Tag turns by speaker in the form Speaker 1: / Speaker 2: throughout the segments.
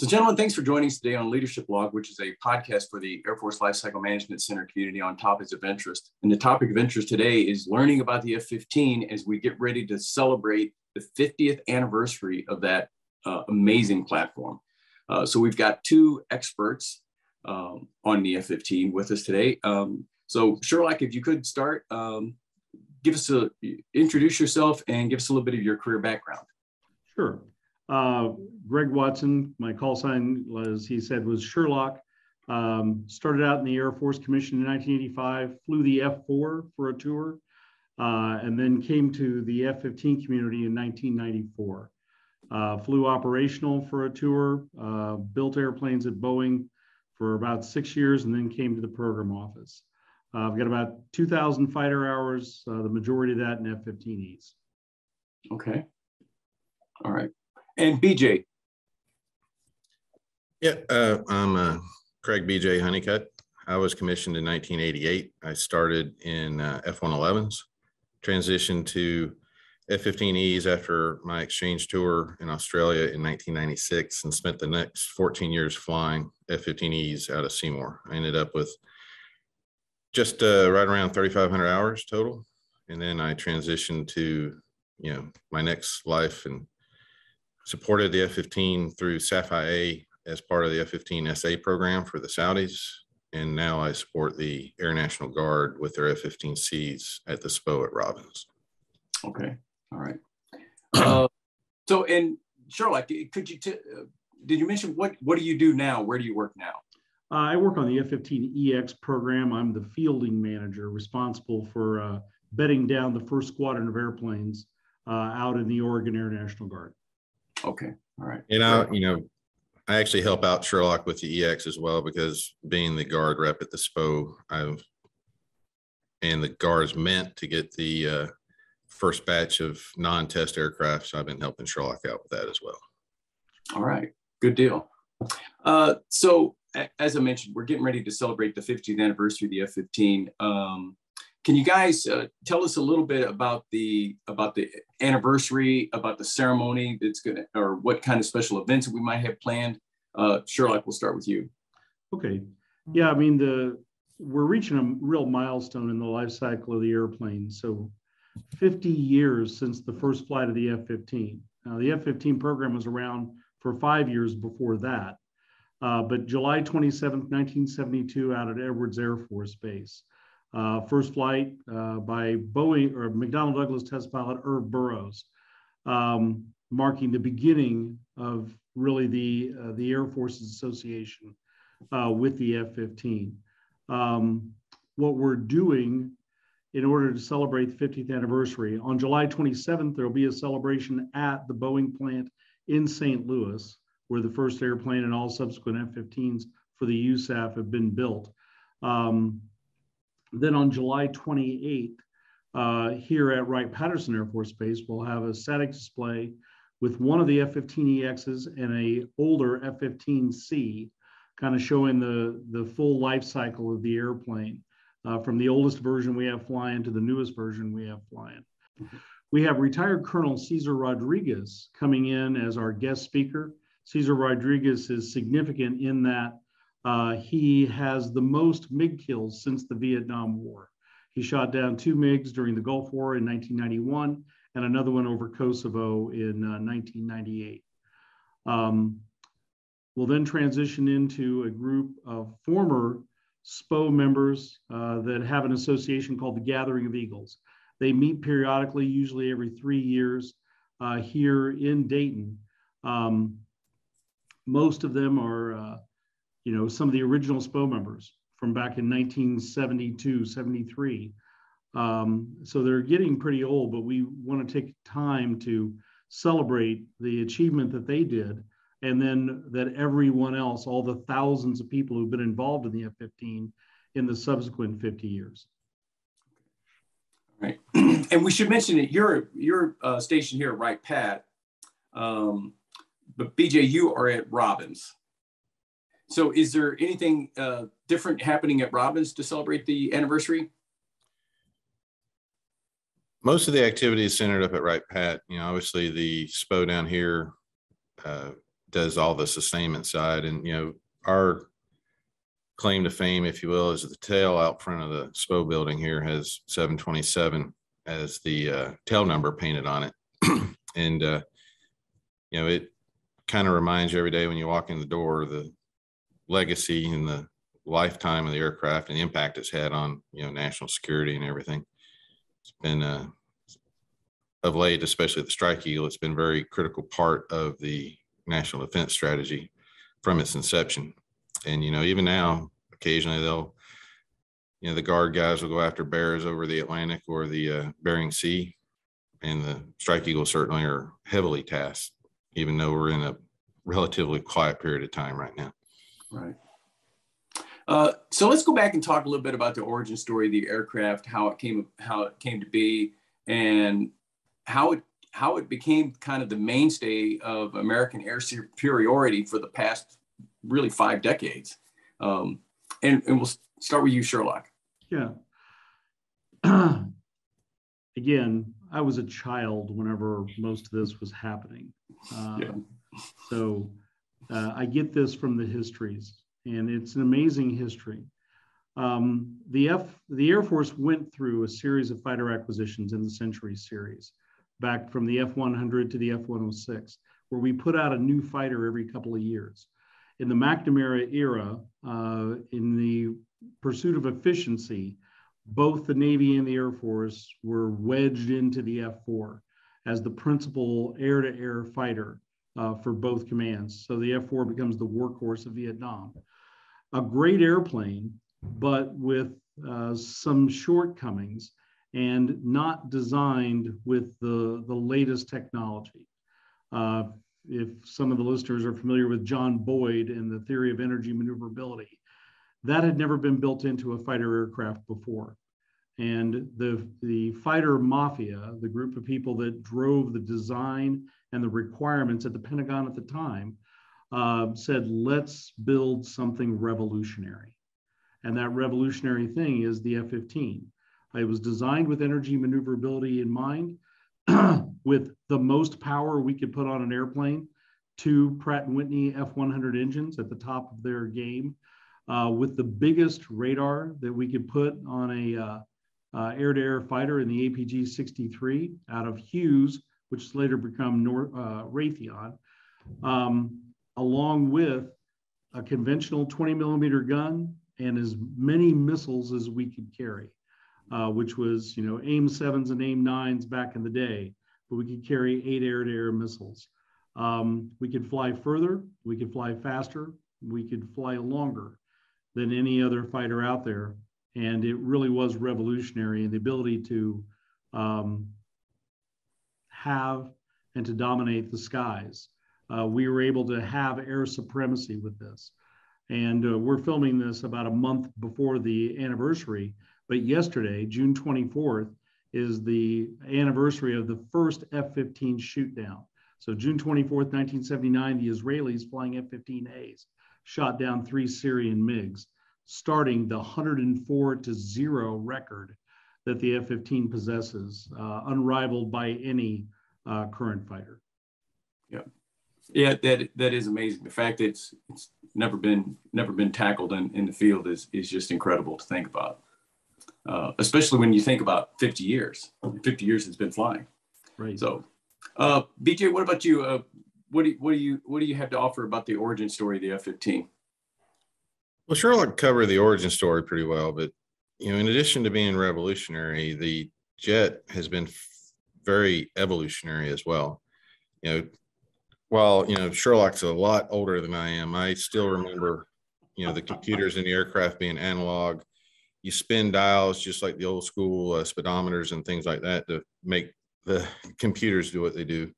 Speaker 1: So, gentlemen, thanks for joining us today on Leadership Log, which is a podcast for the Air Force Lifecycle Management Center community on topics of interest. And the topic of interest today is learning about the F 15 as we get ready to celebrate the 50th anniversary of that uh, amazing platform. Uh, so, we've got two experts um, on the F 15 with us today. Um, so, Sherlock, if you could start, um, give us a introduce yourself and give us a little bit of your career background.
Speaker 2: Sure. Uh, Greg Watson, my call sign, as he said, was Sherlock. Um, started out in the Air Force Commission in 1985, flew the F4 for a tour, uh, and then came to the F-15 community in 1994. Uh, flew operational for a tour, uh, built airplanes at Boeing for about six years, and then came to the program office. Uh, I've got about 2,000 fighter hours, uh, the majority of that in F-15Es.
Speaker 1: Okay. All right. And BJ.
Speaker 3: Yeah, uh, I'm uh, Craig BJ Honeycutt. I was commissioned in 1988. I started in uh, F-111s, transitioned to F-15Es after my exchange tour in Australia in 1996 and spent the next 14 years flying F-15Es out of Seymour. I ended up with just uh, right around 3,500 hours total. And then I transitioned to, you know, my next life and supported the F-15 through SAF-IA as part of the F-15 SA program for the Saudis. And now I support the Air National Guard with their F-15Cs at the SPO at Robins.
Speaker 1: Okay, all right. Uh, so, and Sherlock, could you, t- uh, did you mention what, what do you do now? Where do you work now?
Speaker 2: Uh, I work on the F-15EX program. I'm the fielding manager responsible for uh, bedding down the first squadron of airplanes uh, out in the Oregon Air National Guard.
Speaker 1: Okay. All right.
Speaker 3: And I, you know, I actually help out Sherlock with the EX as well because being the guard rep at the SPO, I've and the guards meant to get the uh, first batch of non-test aircraft. So I've been helping Sherlock out with that as well.
Speaker 1: All right. Good deal. Uh, so as I mentioned, we're getting ready to celebrate the 50th anniversary of the F-15. Um, can you guys uh, tell us a little bit about the about the anniversary, about the ceremony that's going to, or what kind of special events we might have planned? Uh, Sherlock, we'll start with you.
Speaker 2: Okay. Yeah, I mean the we're reaching a real milestone in the life cycle of the airplane. So, 50 years since the first flight of the F-15. Now, the F-15 program was around for five years before that, uh, but July 27, 1972, out at Edwards Air Force Base. Uh, first flight uh, by Boeing or McDonnell Douglas test pilot Irv Burrows, um, marking the beginning of really the uh, the Air Force's association uh, with the F-15. Um, what we're doing in order to celebrate the 50th anniversary on July 27th, there will be a celebration at the Boeing plant in St. Louis, where the first airplane and all subsequent F-15s for the USAF have been built. Um, then on July 28th, uh, here at Wright-Patterson Air Force Base, we'll have a static display with one of the F-15EXs and a older F-15C, kind of showing the, the full life cycle of the airplane, uh, from the oldest version we have flying to the newest version we have flying. We have retired Colonel Cesar Rodriguez coming in as our guest speaker. Cesar Rodriguez is significant in that uh, he has the most MiG kills since the Vietnam War. He shot down two MiGs during the Gulf War in 1991 and another one over Kosovo in uh, 1998. Um, we'll then transition into a group of former SPO members uh, that have an association called the Gathering of Eagles. They meet periodically, usually every three years, uh, here in Dayton. Um, most of them are uh, you know, some of the original SPO members from back in 1972, 73. Um, so they're getting pretty old, but we want to take time to celebrate the achievement that they did. And then that everyone else, all the thousands of people who've been involved in the F 15 in the subsequent 50 years.
Speaker 1: Right. and we should mention that your, your uh, station here, Wright Pat, um, but BJ, you are at Robins. So is there anything uh, different happening at Robins to celebrate the anniversary?
Speaker 3: Most of the activity is centered up at Wright Pat. You know, obviously the SPO down here, uh, does all the sustainment side. And, you know, our claim to fame, if you will, is the tail out front of the SPO building here has 727 as the uh, tail number painted on it. and, uh, you know, it kind of reminds you every day when you walk in the door the legacy and the lifetime of the aircraft and the impact it's had on, you know, national security and everything. It's been, uh, of late, especially the Strike Eagle, it's been a very critical part of the national defense strategy from its inception. And, you know, even now, occasionally they'll, you know, the guard guys will go after bears over the Atlantic or the uh, Bering Sea. And the Strike Eagle certainly are heavily tasked, even though we're in a relatively quiet period of time right now.
Speaker 1: Right. Uh, so let's go back and talk a little bit about the origin story of the aircraft, how it came, how it came to be, and how it how it became kind of the mainstay of American air superiority for the past really five decades. Um, and, and we'll start with you, Sherlock.
Speaker 2: Yeah. Again, I was a child whenever most of this was happening. Uh, yeah. So uh, I get this from the histories, and it's an amazing history. Um, the F, the Air Force went through a series of fighter acquisitions in the Century series back from the F-100 to the F-106, where we put out a new fighter every couple of years. In the McNamara era, uh, in the pursuit of efficiency, both the Navy and the Air Force were wedged into the F-4 as the principal air-to-air fighter uh, for both commands. So the F-4 becomes the workhorse of Vietnam. A great airplane, but with uh, some shortcomings and not designed with the, the latest technology. Uh, if some of the listeners are familiar with John Boyd and the theory of energy maneuverability, that had never been built into a fighter aircraft before. And the, the fighter mafia, the group of people that drove the design and the requirements at the Pentagon at the time, uh, said, let's build something revolutionary. And that revolutionary thing is the F 15. It was designed with energy maneuverability in mind, with the most power we could put on an airplane, two Pratt & Whitney F100 engines at the top of their game, uh, with the biggest radar that we could put on a uh, uh, air-to-air fighter in the APG-63 out of Hughes, which has later become uh, Raytheon, um, along with a conventional 20 millimeter gun and as many missiles as we could carry uh, which was, you know, AIM 7s and AIM 9s back in the day, but we could carry eight air-to-air missiles. Um, we could fly further, we could fly faster, we could fly longer than any other fighter out there. And it really was revolutionary in the ability to um, have and to dominate the skies. Uh, we were able to have air supremacy with this. And uh, we're filming this about a month before the anniversary. But yesterday, June 24th, is the anniversary of the first F 15 shoot down. So, June 24th, 1979, the Israelis flying F 15As shot down three Syrian MiGs, starting the 104 to 0 record that the F 15 possesses, uh, unrivaled by any uh, current fighter.
Speaker 1: Yeah. Yeah, that that is amazing. The fact that it's it's never been never been tackled in, in the field is is just incredible to think about uh, especially when you think about 50 years. 50 years it's been flying.
Speaker 2: Right.
Speaker 1: So, uh, BJ, what about you? Uh, what do you, what do you what do you have to offer about the origin story of the F-15?
Speaker 3: Well, Sherlock covered the origin story pretty well, but you know, in addition to being revolutionary, the jet has been f- very evolutionary as well. You know, while you know Sherlock's a lot older than I am, I still remember you know the computers in the aircraft being analog you spin dials just like the old school uh, speedometers and things like that to make the computers do what they do.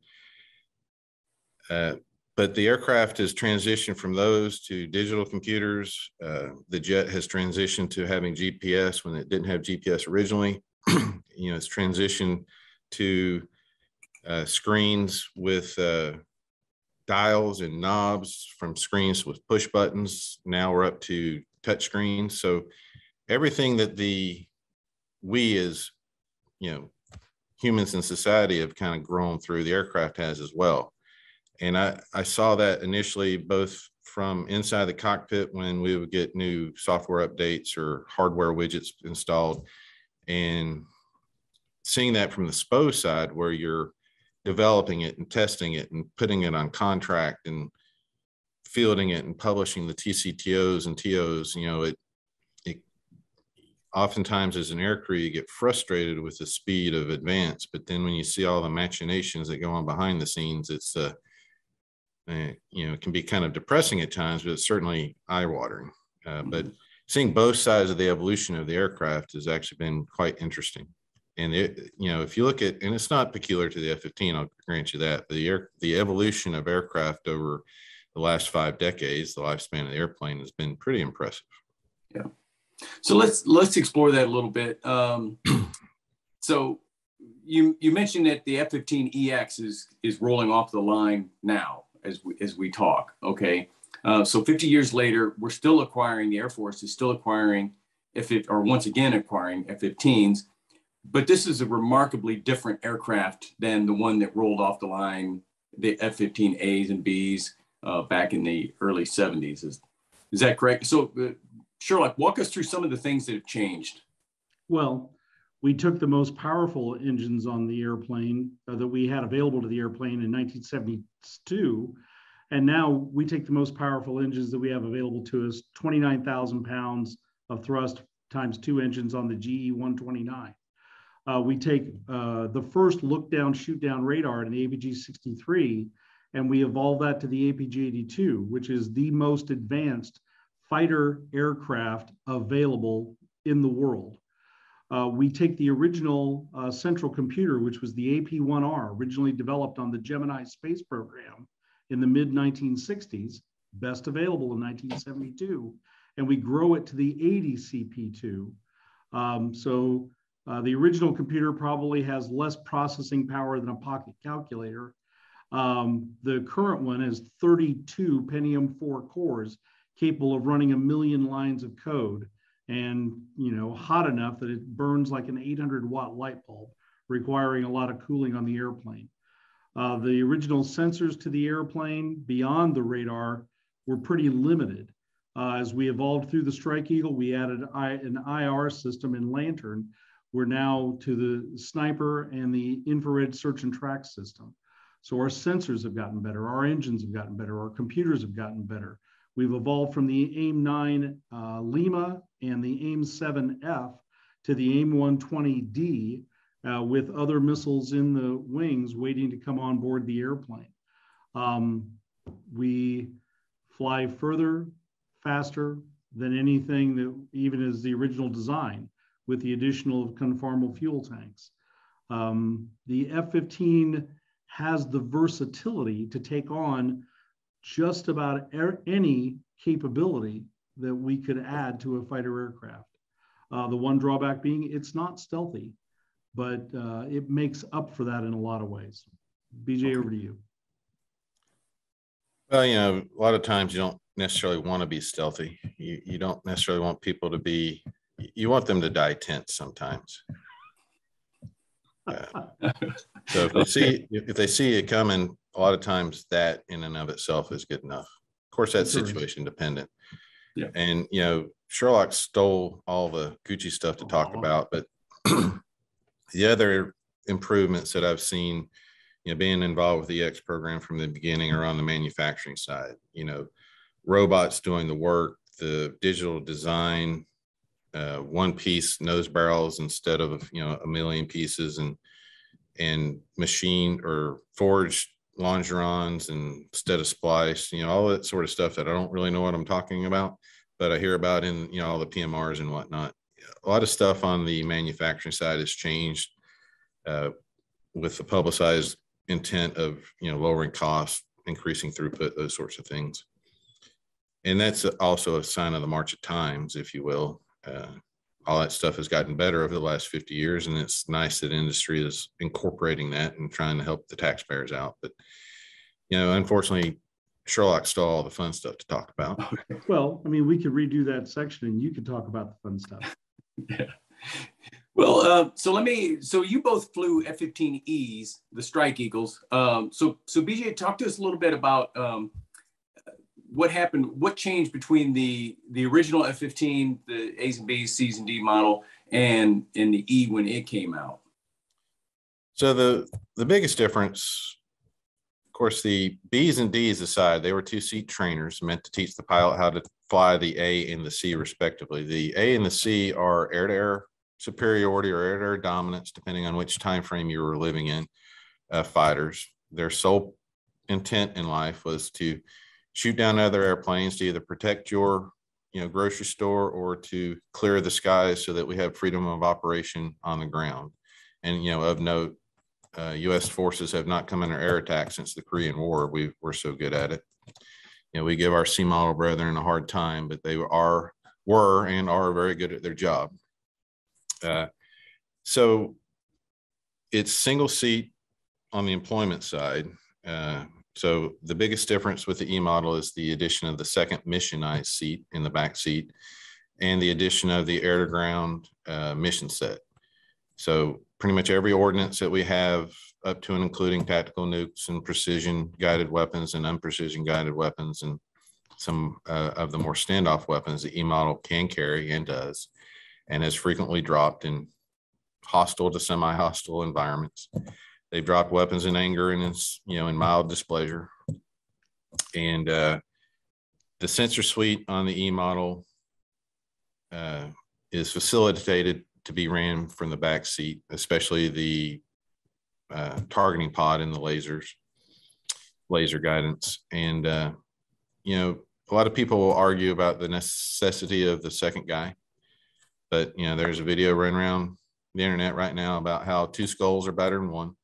Speaker 3: Uh, but the aircraft has transitioned from those to digital computers. Uh, the jet has transitioned to having GPS when it didn't have GPS originally. you know, it's transitioned to uh, screens with uh, dials and knobs from screens with push buttons. Now we're up to touch screens. So everything that the we as you know humans in society have kind of grown through the aircraft has as well and I, I saw that initially both from inside the cockpit when we would get new software updates or hardware widgets installed and seeing that from the SPO side where you're developing it and testing it and putting it on contract and fielding it and publishing the TCTOs and TOs, you know, it, it oftentimes as an aircrew, you get frustrated with the speed of advance, but then when you see all the machinations that go on behind the scenes, it's, uh, uh you know, it can be kind of depressing at times, but it's certainly eye watering. Uh, but mm-hmm. seeing both sides of the evolution of the aircraft has actually been quite interesting and it, you know, if you look at, and it's not peculiar to the F-15, I'll grant you that. The air, the evolution of aircraft over the last five decades, the lifespan of the airplane has been pretty impressive.
Speaker 1: Yeah. So let's let's explore that a little bit. Um, so you you mentioned that the F-15EX is is rolling off the line now as we as we talk. Okay. Uh, so 50 years later, we're still acquiring the Air Force is still acquiring F or once again acquiring F-15s but this is a remarkably different aircraft than the one that rolled off the line, the F-15As and Bs uh, back in the early 70s. Is, is that correct? So, uh, Sherlock, walk us through some of the things that have changed.
Speaker 2: Well, we took the most powerful engines on the airplane uh, that we had available to the airplane in 1972. And now we take the most powerful engines that we have available to us 29,000 pounds of thrust times two engines on the GE 129 uh, we take uh, the first look down, shoot down radar in the APG 63, and we evolve that to the APG 82, which is the most advanced fighter aircraft available in the world. Uh, we take the original uh, central computer, which was the AP1R, originally developed on the Gemini space program in the mid 1960s, best available in 1972, and we grow it to the ADCP2. Um, so uh, the original computer probably has less processing power than a pocket calculator. Um, the current one has 32 Pentium 4 cores capable of running a million lines of code and you know hot enough that it burns like an 800 watt light bulb requiring a lot of cooling on the airplane uh, the original sensors to the airplane beyond the radar were pretty limited uh, as we evolved through the strike eagle we added I, an ir system in LANTIRN we're now to the sniper and the infrared search and track system. So our sensors have gotten better, our engines have gotten better, our computers have gotten better. We've evolved from the AIM 9 uh, Lima and the AIM 7F to the AIM 120D uh, with other missiles in the wings waiting to come on board the airplane. Um, we fly further, faster than anything that even is the original design with the additional conformal fuel tanks. Um, the F-15 has the versatility to take on just about er any capability that we could add to a fighter aircraft. Uh, the one drawback being it's not stealthy, but uh, it makes up for that in a lot of ways. BJ, over to you.
Speaker 3: Well, you know, a lot of times you don't necessarily want to be stealthy. You, you don't necessarily want people to be you want them to die tense sometimes. So if they see if they see it coming, a lot of times that in and of itself is good enough. Of course, that's situation dependent. Yeah. And you know, Sherlock stole all the Gucci stuff to talk about, but the other improvements that I've seen, you know, being involved with the X program from the beginning are on the manufacturing side. You know, robots doing the work, the digital design, uh, one piece nose barrels instead of you know a million pieces and and machine or forged longerons and instead of splice you know all that sort of stuff that i don't really know what i'm talking about but i hear about in you know all the pmrs and whatnot. A lot of stuff on the manufacturing side has changed uh, with the publicized intent of you know lowering costs increasing throughput those sorts of things. And that's also a sign of the march of times if you will uh, all that stuff has gotten better over the last 50 years and it's nice that industry is incorporating that and trying to help the taxpayers out but you know unfortunately sherlock stole all the fun stuff to talk about
Speaker 2: well i mean we could redo that section and you could talk about the fun stuff
Speaker 1: yeah Well, uh, so let me. So you both flew F-15Es, the Strike Eagles. Um, so, so BJ, talk to us a little bit about um, what happened, what changed between the the original F-15, the A's and B's, C's and D model, and in the E when it came out.
Speaker 3: So the the biggest difference, of course, the B's and D's aside, they were two seat trainers meant to teach the pilot how to fly the A and the C respectively. The A and the C are air to air superiority or air to air dominance, depending on which time frame you were living in. Uh, fighters, their sole intent in life was to shoot down other airplanes to either protect your you know grocery store or to clear the skies so that we have freedom of operation on the ground and you know of note uh, U.S. forces have not come under air attack since the Korean War. We were so good at it. You know, we give our C model brethren a hard time, but they are were and are very good at their job. Uh, so it's single seat on the employment side. Uh, so the biggest difference with the E model is the addition of the second missionized seat in the back seat and the addition of the air to ground uh, mission set. So pretty much every ordinance that we have up to and including tactical nukes and precision guided weapons and unprecision guided weapons and some uh, of the more standoff weapons the E model can carry and does and has frequently dropped in hostile to semi-hostile environments. They've dropped weapons in anger and in, you know in mild displeasure. And uh, the sensor suite on the E model uh, is facilitated to be ran from the back seat, especially the uh, targeting pod and the lasers, laser guidance. And, uh, you know, a lot of people will argue about the necessity of the second guy. But, you know, there's a video running around the internet right now about how two skulls are better than one.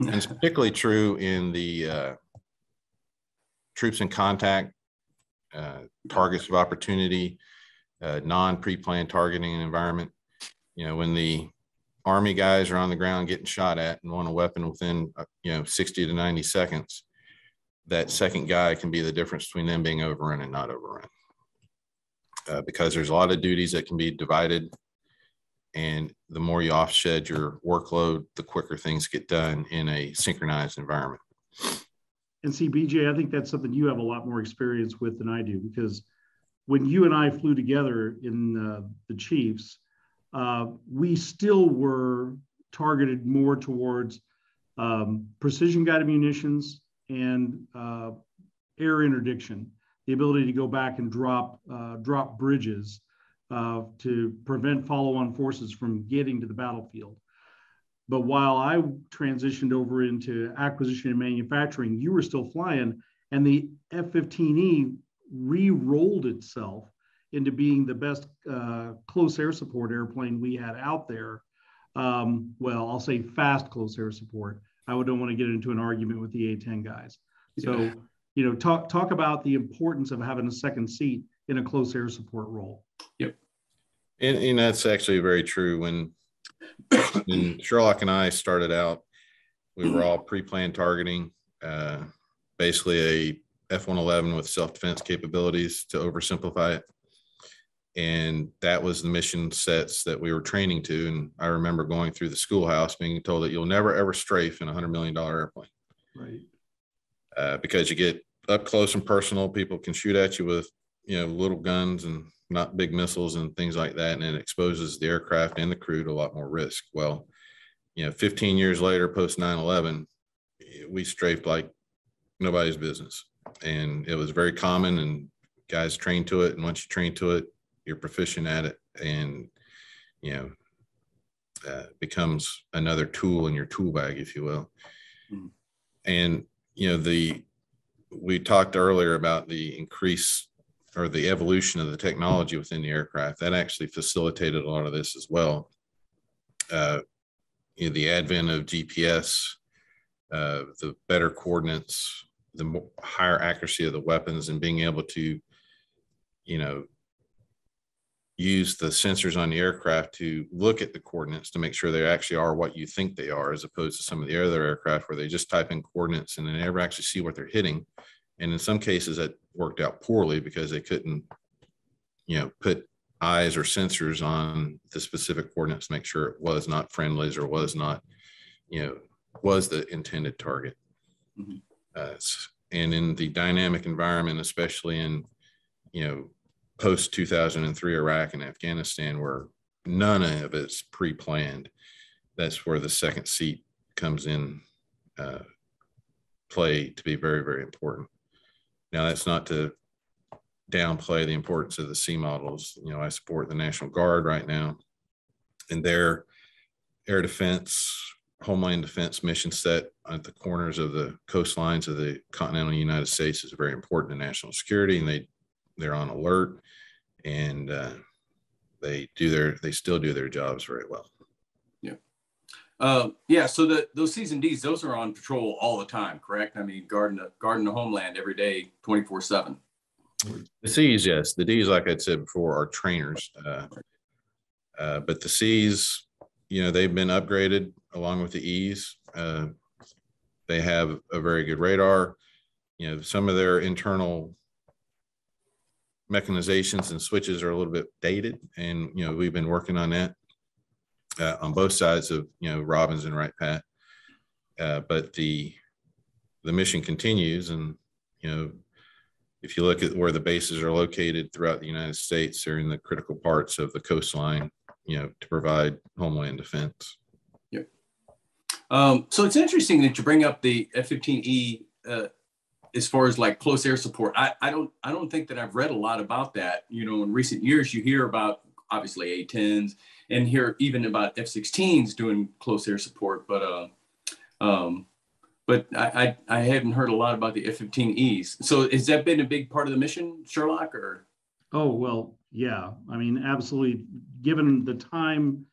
Speaker 3: And it's particularly true in the uh, troops in contact, uh, targets of opportunity, uh, non pre planned targeting environment you know, when the army guys are on the ground getting shot at and want a weapon within, uh, you know, 60 to 90 seconds, that second guy can be the difference between them being overrun and not overrun. Uh, because there's a lot of duties that can be divided. And the more you offshed your workload, the quicker things get done in a synchronized environment.
Speaker 2: And see, BJ, I think that's something you have a lot more experience with than I do because when you and I flew together in uh, the Chiefs, uh, we still were targeted more towards um, precision guided munitions and uh, air interdiction, the ability to go back and drop uh, drop bridges uh, to prevent follow-on forces from getting to the battlefield. But while I transitioned over into acquisition and manufacturing, you were still flying, and the F-15E re-rolled itself into being the best uh, close air support airplane we had out there. Um, well, I'll say fast close air support. I don't want to get into an argument with the A10 guys. So, yeah. you know, talk talk about the importance of having a second seat in a close air support role.
Speaker 1: Yep.
Speaker 3: And, and that's actually very true. When, when Sherlock and I started out, we were all pre-planned targeting, uh, basically a F-111 with self-defense capabilities to oversimplify it and that was the mission sets that we were training to and i remember going through the schoolhouse being told that you'll never ever strafe in a hundred million dollar airplane
Speaker 2: right
Speaker 3: uh, because you get up close and personal people can shoot at you with you know little guns and not big missiles and things like that and it exposes the aircraft and the crew to a lot more risk. Well you know 15 years later post 9-11 we strafed like nobody's business. And it was very common and guys trained to it and once you train to it you're proficient at it and you know uh, becomes another tool in your tool bag if you will. Mm-hmm. and you know the we talked earlier about the increase or the evolution of the technology within the aircraft that actually facilitated a lot of this as well uh, you know, the advent of gps uh, the better coordinates the more, higher accuracy of the weapons and being able to you know use the sensors on the aircraft to look at the coordinates to make sure they actually are what you think they are, as opposed to some of the other aircraft where they just type in coordinates and they never actually see what they're hitting. And in some cases, that worked out poorly because they couldn't, you know, put eyes or sensors on the specific coordinates, make sure it was not friendlies or was not, you know, was the intended target. Mm-hmm. Uh, and in the dynamic environment, especially in, you know, post 2003 Iraq and Afghanistan, where none of it's pre-planned, that's where the second seat comes in uh, play to be very, very important. Now, that's not to downplay the importance of the C models. You know, I support the National Guard right now, and their air defense, homeland defense mission set at the corners of the coastlines of the continental United States is very important to national security, and they they're on alert, and uh, they do their they still do their jobs very well.
Speaker 1: Uh, yeah, so the those season Ds, those are on patrol all the time, correct? I mean, guarding the guarding the homeland every day, twenty four seven.
Speaker 3: The C's, yes. The D's, like I said before, are trainers. Uh, uh, but the C's, you know, they've been upgraded along with the E's. Uh, they have a very good radar. You know, some of their internal mechanizations and switches are a little bit dated, and you know, we've been working on that uh, on both sides of you know Robins and Wright Pat. Uh, but the the mission continues, and you know if you look at where the bases are located throughout the United States, they're in the critical parts of the coastline, you know, to provide homeland defense.
Speaker 1: Yep. Um, so it's interesting that you bring up the F-15E uh, as far as like close air support. I, I don't I don't think that I've read a lot about that. You know, in recent years, you hear about obviously A-10s and here even about F-16s doing close air support, but uh, um, but I, I, I hadn't heard a lot about the F-15Es. So has that been a big part of the mission, Sherlock, or?
Speaker 2: Oh well, yeah. I mean, absolutely. Given the time,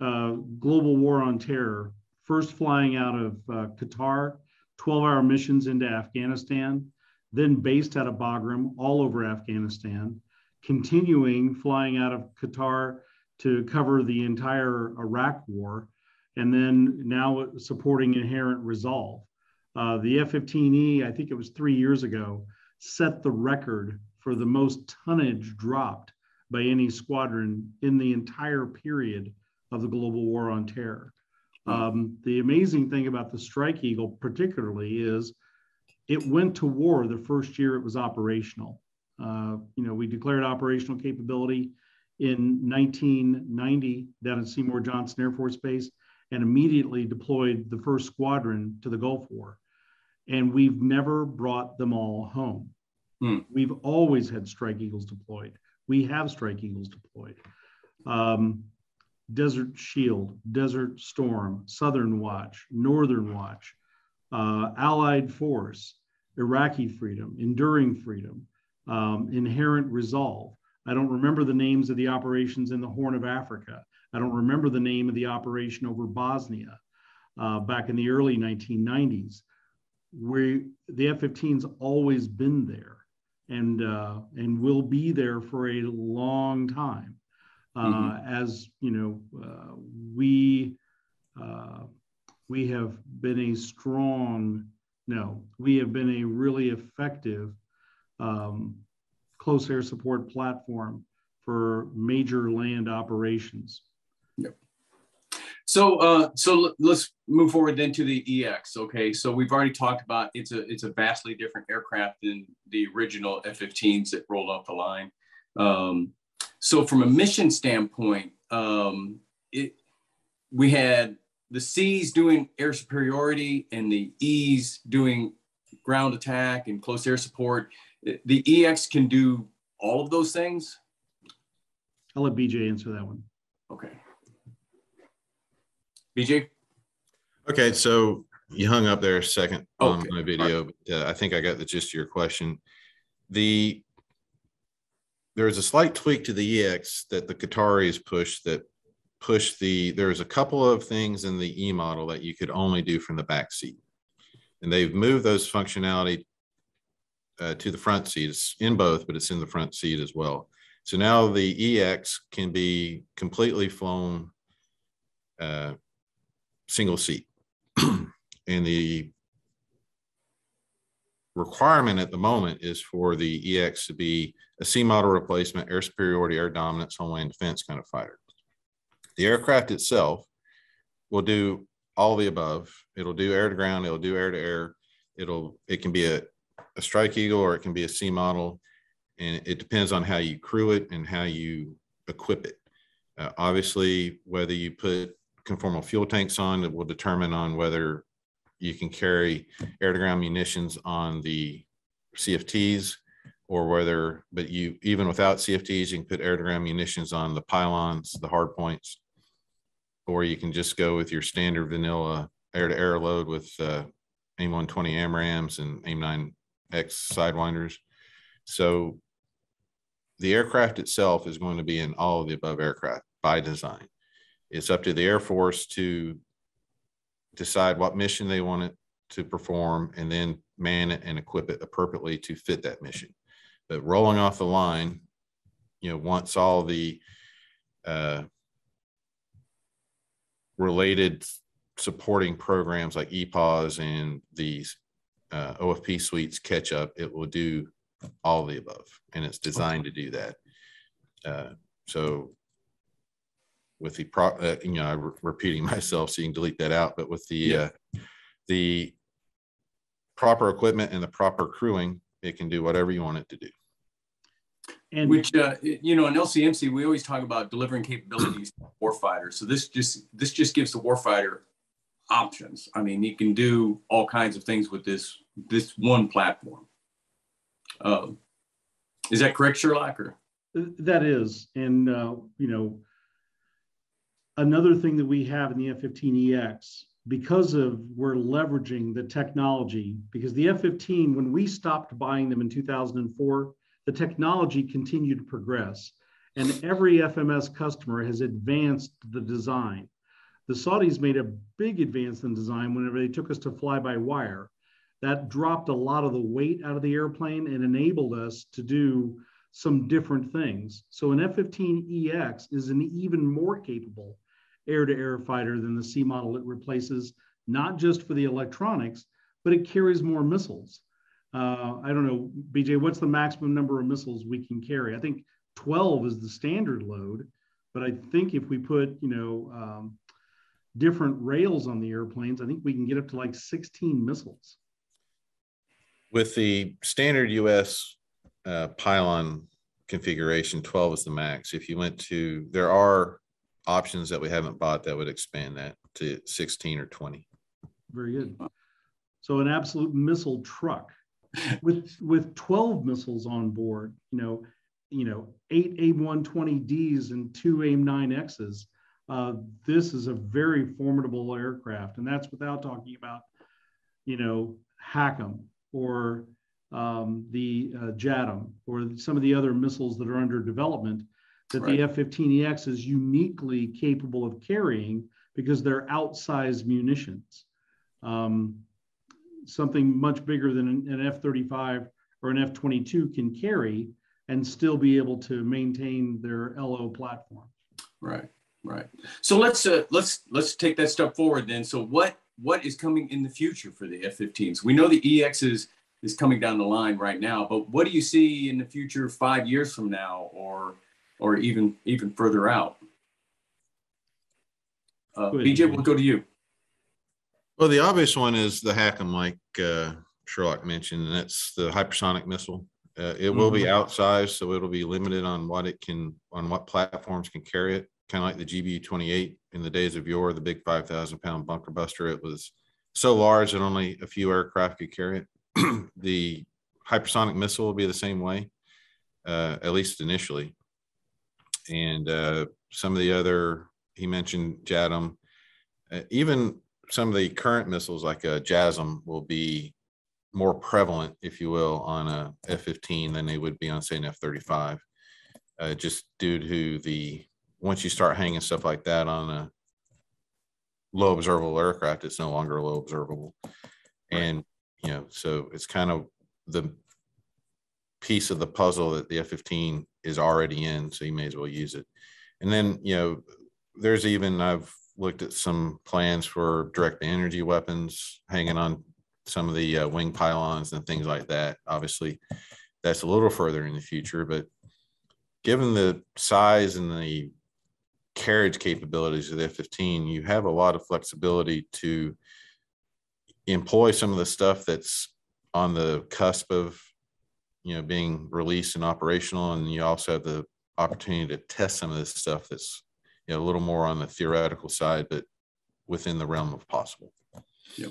Speaker 2: uh, global war on terror, first flying out of uh, Qatar, 12-hour missions into Afghanistan, then based out of Bagram all over Afghanistan, continuing flying out of Qatar to cover the entire Iraq war, and then now supporting Inherent Resolve. Uh, the F-15E, I think it was three years ago, set the record for the most tonnage dropped by any squadron in the entire period of the global war on terror. Um, the amazing thing about the Strike Eagle, particularly, is it went to war the first year it was operational. Uh, you know, we declared operational capability in 1990 down at Seymour Johnson Air Force Base and immediately deployed the first squadron to the Gulf War. And we've never brought them all home. Hmm. We've always had Strike Eagles deployed. We have Strike Eagles deployed. Um, Desert Shield, Desert Storm, Southern Watch, Northern Watch, uh, Allied Force, Iraqi Freedom, Enduring Freedom, um, Inherent Resolve. I don't remember the names of the operations in the Horn of Africa. I don't remember the name of the operation over Bosnia uh, back in the early 1990s. We, the F-15's always been there and, uh, and will be there for a long time. Uh, mm-hmm. As you know, uh, we, uh, we have been a strong, no, we have been a really effective um, close air support platform for major land operations.
Speaker 1: Yep. So, uh, so let's move forward then to the EX. Okay, so we've already talked about it's a it's a vastly different aircraft than the original F-15s that rolled off the line. Um, so, from a mission standpoint, um, it we had the C's doing air superiority and the E's doing ground attack and close air support. The EX can do all of those things.
Speaker 2: I'll let BJ answer that one.
Speaker 1: Okay. BJ?
Speaker 3: Okay, so you hung up there a second on my video, right. but uh, I think I got the gist of your question. The there is a slight tweak to the EX that the Qataris pushed that push the there's a couple of things in the E model that you could only do from the back seat. And they've moved those functionality uh, to the front seat. It's in both, but it's in the front seat as well. So now the EX can be completely flown uh, single seat. and the requirement at the moment is for the EX to be a C model replacement, air superiority, air dominance, homeland defense kind of fighter. The aircraft itself will do all the above. It'll do air to ground, it'll do air to air. It'll it can be a, a strike eagle or it can be a C model. And it depends on how you crew it and how you equip it. Uh, obviously, whether you put conformal fuel tanks on, it will determine on whether you can carry air-to-ground munitions on the CFTs or whether, but you, even without CFTs, you can put air-to-ground munitions on the pylons, the hard points, or you can just go with your standard vanilla air-to-air load with uh, AIM-120 AMRAAMs and AIM-9 X Sidewinders. So the aircraft itself is going to be in all of the above aircraft by design. It's up to the Air Force to decide what mission they want it to perform and then man it and equip it appropriately to fit that mission. But rolling off the line, you know, once all the uh, related supporting programs like EPAWSS and these uh, OFP suites catch up, it will do all the above, and it's designed to do that. Uh, so with the pro, uh, you know, I'm repeating myself, so you can delete that out. But with the yeah. uh, the proper equipment and the proper crewing, it can do whatever you want it to do.
Speaker 1: And which uh, you know, in LCMC, we always talk about delivering capabilities to warfighters. So this just this just gives the warfighter options. I mean, you can do all kinds of things with this this one platform. Um, is that correct, Sherlock? Or?
Speaker 2: That is, and uh, you know, another thing that we have in the F-15EX, because of we're leveraging the technology, because the F-15, when we stopped buying them in 2004, the technology continued to progress. And every FMS customer has advanced the design. The Saudis made a big advance in design whenever they took us to fly by wire. That dropped a lot of the weight out of the airplane and enabled us to do some different things. So an F-15EX is an even more capable air-to-air fighter than the C model it replaces, not just for the electronics, but it carries more missiles. Uh, I don't know, BJ, what's the maximum number of missiles we can carry? I think 12 is the standard load, but I think if we put, you know, um, different rails on the airplanes, I think we can get up to like 16 missiles.
Speaker 3: With the standard US uh, pylon configuration, 12 is the max. If you went to, there are options that we haven't bought that would expand that to 16 or 20.
Speaker 2: Very good. So an absolute missile truck with with 12 missiles on board, you know, you know, eight AIM-120Ds and two AIM-9Xs. Uh, this is a very formidable aircraft, and that's without talking about, you know, HACM or um, the uh, JATM or some of the other missiles that are under development that right. the F-15EX is uniquely capable of carrying because they're outsized munitions. Um, something much bigger than an F-35 or an F-22 can carry and still be able to maintain their LO platform.
Speaker 1: Right, right. So let's uh, let's let's take that step forward then. So what what is coming in the future for the F-15s? We know the EX is is coming down the line right now, but what do you see in the future five years from now, or or even even further out. Uh, BJ, we'll go to you.
Speaker 3: Well, the obvious one is the HACM, like uh, Sherlock mentioned, and that's the hypersonic missile. Uh, it will be mm-hmm. outsized, so it'll be limited on what it can, on what platforms can carry it. Kind of like the GBU-28 in the days of yore, the big 5,000 pound bunker buster. It was so large that only a few aircraft could carry it. the hypersonic missile will be the same way, uh, at least initially and uh, some of the other he mentioned JATM, uh, even some of the current missiles like a uh, JASSM will be more prevalent, if you will, on a F-15 than they would be on say an F-35, uh, just due to the once you start hanging stuff like that on a low observable aircraft, it's no longer low observable, and you know so it's kind of the piece of the puzzle that the F-15 is already in, so you may as well use it. And then, you know, there's even I've looked at some plans for direct energy weapons hanging on some of the uh, wing pylons and things like that. Obviously, that's a little further in the future, but given the size and the carriage capabilities of the F-15, you have a lot of flexibility to employ some of the stuff that's on the cusp of you know being released and operational and you also have the opportunity to test some of this stuff that's you know a little more on the theoretical side but within the realm of possible.
Speaker 1: Yep.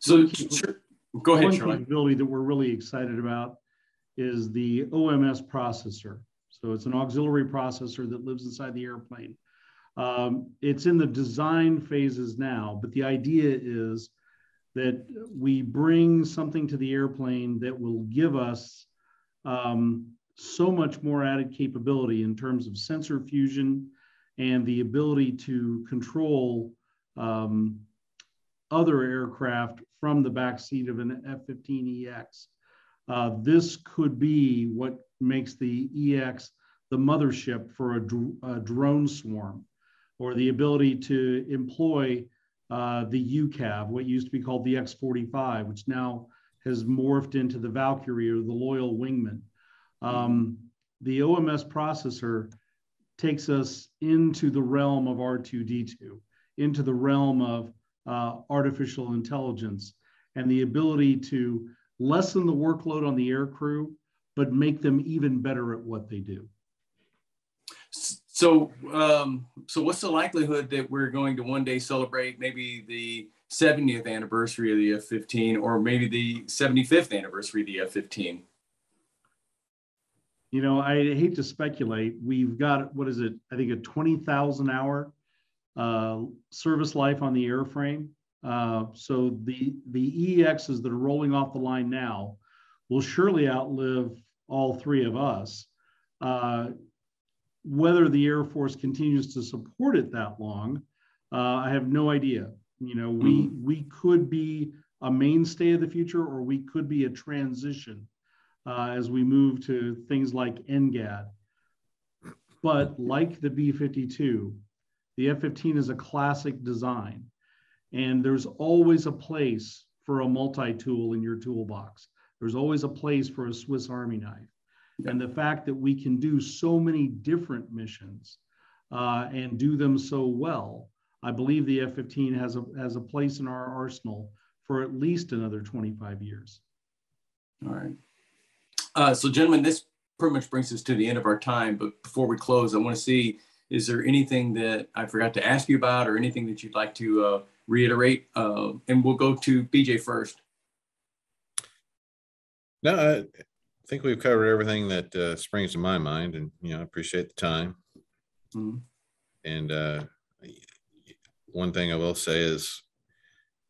Speaker 1: So sure. go ahead
Speaker 2: one capability that we're really excited about is the oms processor so it's an auxiliary processor that lives inside the airplane um, it's in the design phases now but the idea is that we bring something to the airplane that will give us um, so much more added capability in terms of sensor fusion and the ability to control um, other aircraft from the back seat of an F-15EX. Uh, this could be what makes the EX the mothership for a, dr- a drone swarm or the ability to employ uh, the UCAV, what used to be called the X45, which now has morphed into the Valkyrie or the Loyal Wingman. Um, the OMS processor takes us into the realm of R2D2, into the realm of uh, artificial intelligence, and the ability to lessen the workload on the air crew, but make them even better at what they do.
Speaker 1: So, um, so what's the likelihood that we're going to one day celebrate maybe the 70th anniversary of the F-15 or maybe the 75th anniversary of the F-15?
Speaker 2: You know, I hate to speculate. We've got what is it? I think a 20,000 hour uh, service life on the airframe. Uh, so the the EXs that are rolling off the line now will surely outlive all three of us. Uh, whether the Air Force continues to support it that long, uh, I have no idea. You know, we mm-hmm. we could be a mainstay of the future, or we could be a transition uh, as we move to things like NGAD. But like the B-52, the F-15 is a classic design, and there's always a place for a multi-tool in your toolbox. There's always a place for a Swiss Army knife and the fact that we can do so many different missions uh, and do them so well, I believe the F-15 has a has a place in our arsenal for at least another 25 years.
Speaker 1: All right. Uh, so, gentlemen, this pretty much brings us to the end of our time. But before we close, I want to see is there anything that I forgot to ask you about, or anything that you'd like to uh, reiterate? Uh, and we'll go to BJ first.
Speaker 3: No, I think we've covered everything that uh, springs to my mind, and you know, I appreciate the time. Mm-hmm. And uh, one thing I will say is,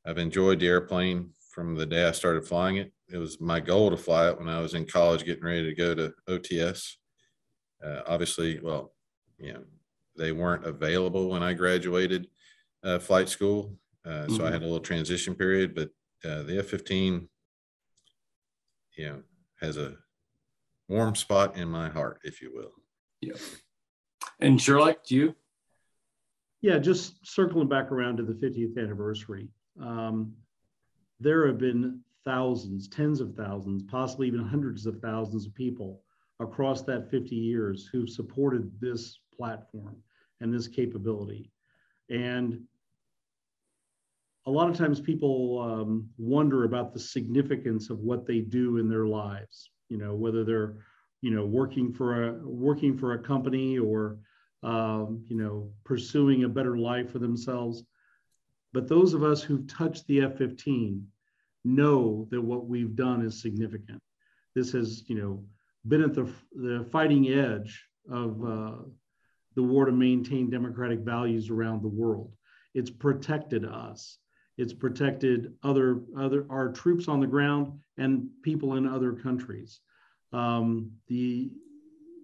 Speaker 3: I've enjoyed the airplane from the day I started flying it. It was my goal to fly it when I was in college, getting ready to go to OTS. Uh, obviously, well, you know, they weren't available when I graduated uh, flight school, mm-hmm. so I mm-hmm. had a little transition period. But uh, the F-15, you know, has a warm spot in my heart, if you will.
Speaker 1: Yeah. And Sherlock, do you?
Speaker 2: Yeah, just circling back around to the 50th anniversary. Um, there have been thousands, tens of thousands, possibly even hundreds of thousands of people across that 50 years who've supported this platform and this capability. And a lot of times people um, wonder about the significance of what they do in their lives you know whether they're you know working for a working for a company or um, you know pursuing a better life for themselves. But those of us who've touched the f-15 know that what we've done is significant. This has you know been at the, the fighting edge of uh, the war to maintain democratic values around the world. It's protected us it's protected other other our troops on the ground and people in other countries. Um, the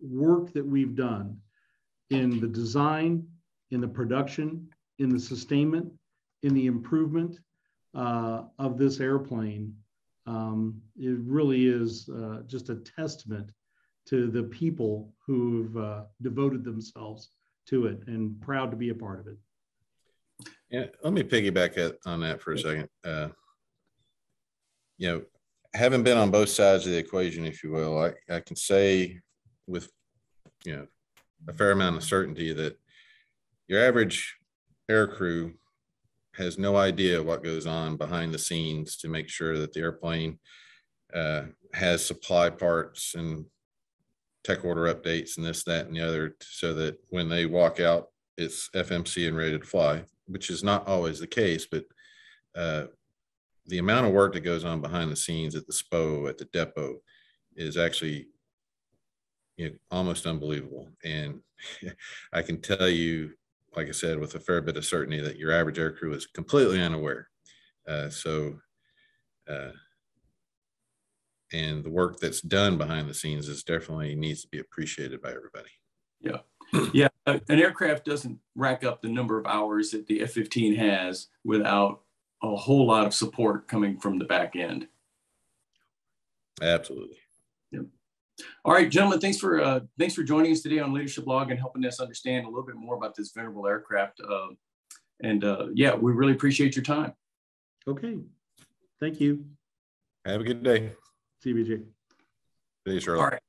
Speaker 2: work that we've done in the design, in the production, in the sustainment, in the improvement uh, of this airplane, um, it really is uh, just a testament to the people who've uh, devoted themselves to it and proud to be a part of it.
Speaker 3: Yeah, let me piggyback on that for a second. Uh, you know, having been on both sides of the equation, if you will, I, I can say with, you know, a fair amount of certainty that your average air crew has no idea what goes on behind the scenes to make sure that the airplane uh, has supply parts and tech order updates and this, that, and the other, so that when they walk out, it's FMC and ready to fly, which is not always the case, but uh, the amount of work that goes on behind the scenes at the SPO, at the depot, is actually you know, almost unbelievable. And I can tell you, like I said, with a fair bit of certainty, that your average air crew is completely unaware. Uh, so, uh, and the work that's done behind the scenes is definitely needs to be appreciated by everybody.
Speaker 1: Yeah. Yeah. An aircraft doesn't rack up the number of hours that the F 15 has without a whole lot of support coming from the back end.
Speaker 3: Absolutely.
Speaker 1: Yep. All right, gentlemen, thanks for uh, thanks for joining us today on Leadership Log and helping us understand a little bit more about this venerable aircraft. Uh, and uh, yeah, we really appreciate your time.
Speaker 2: Okay. Thank you.
Speaker 3: Have a good day.
Speaker 2: CBJ.
Speaker 3: Thanks, Charlie.
Speaker 1: All right.